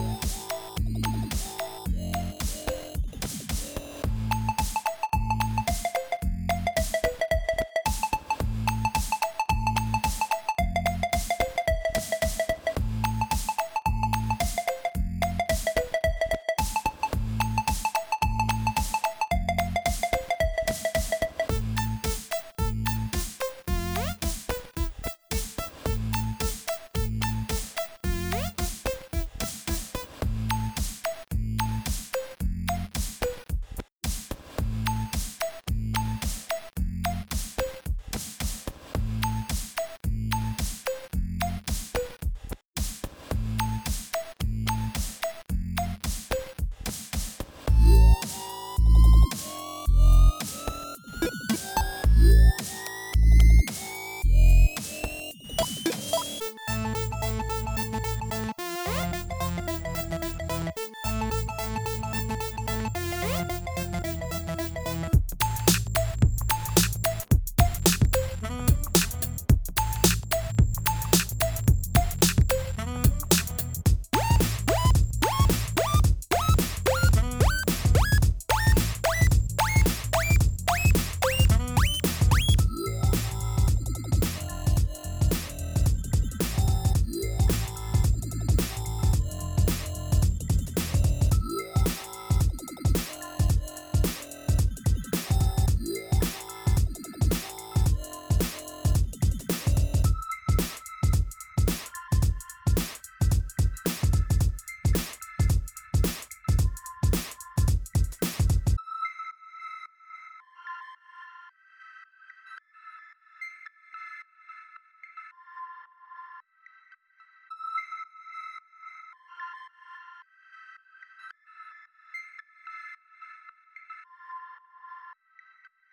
Yeah.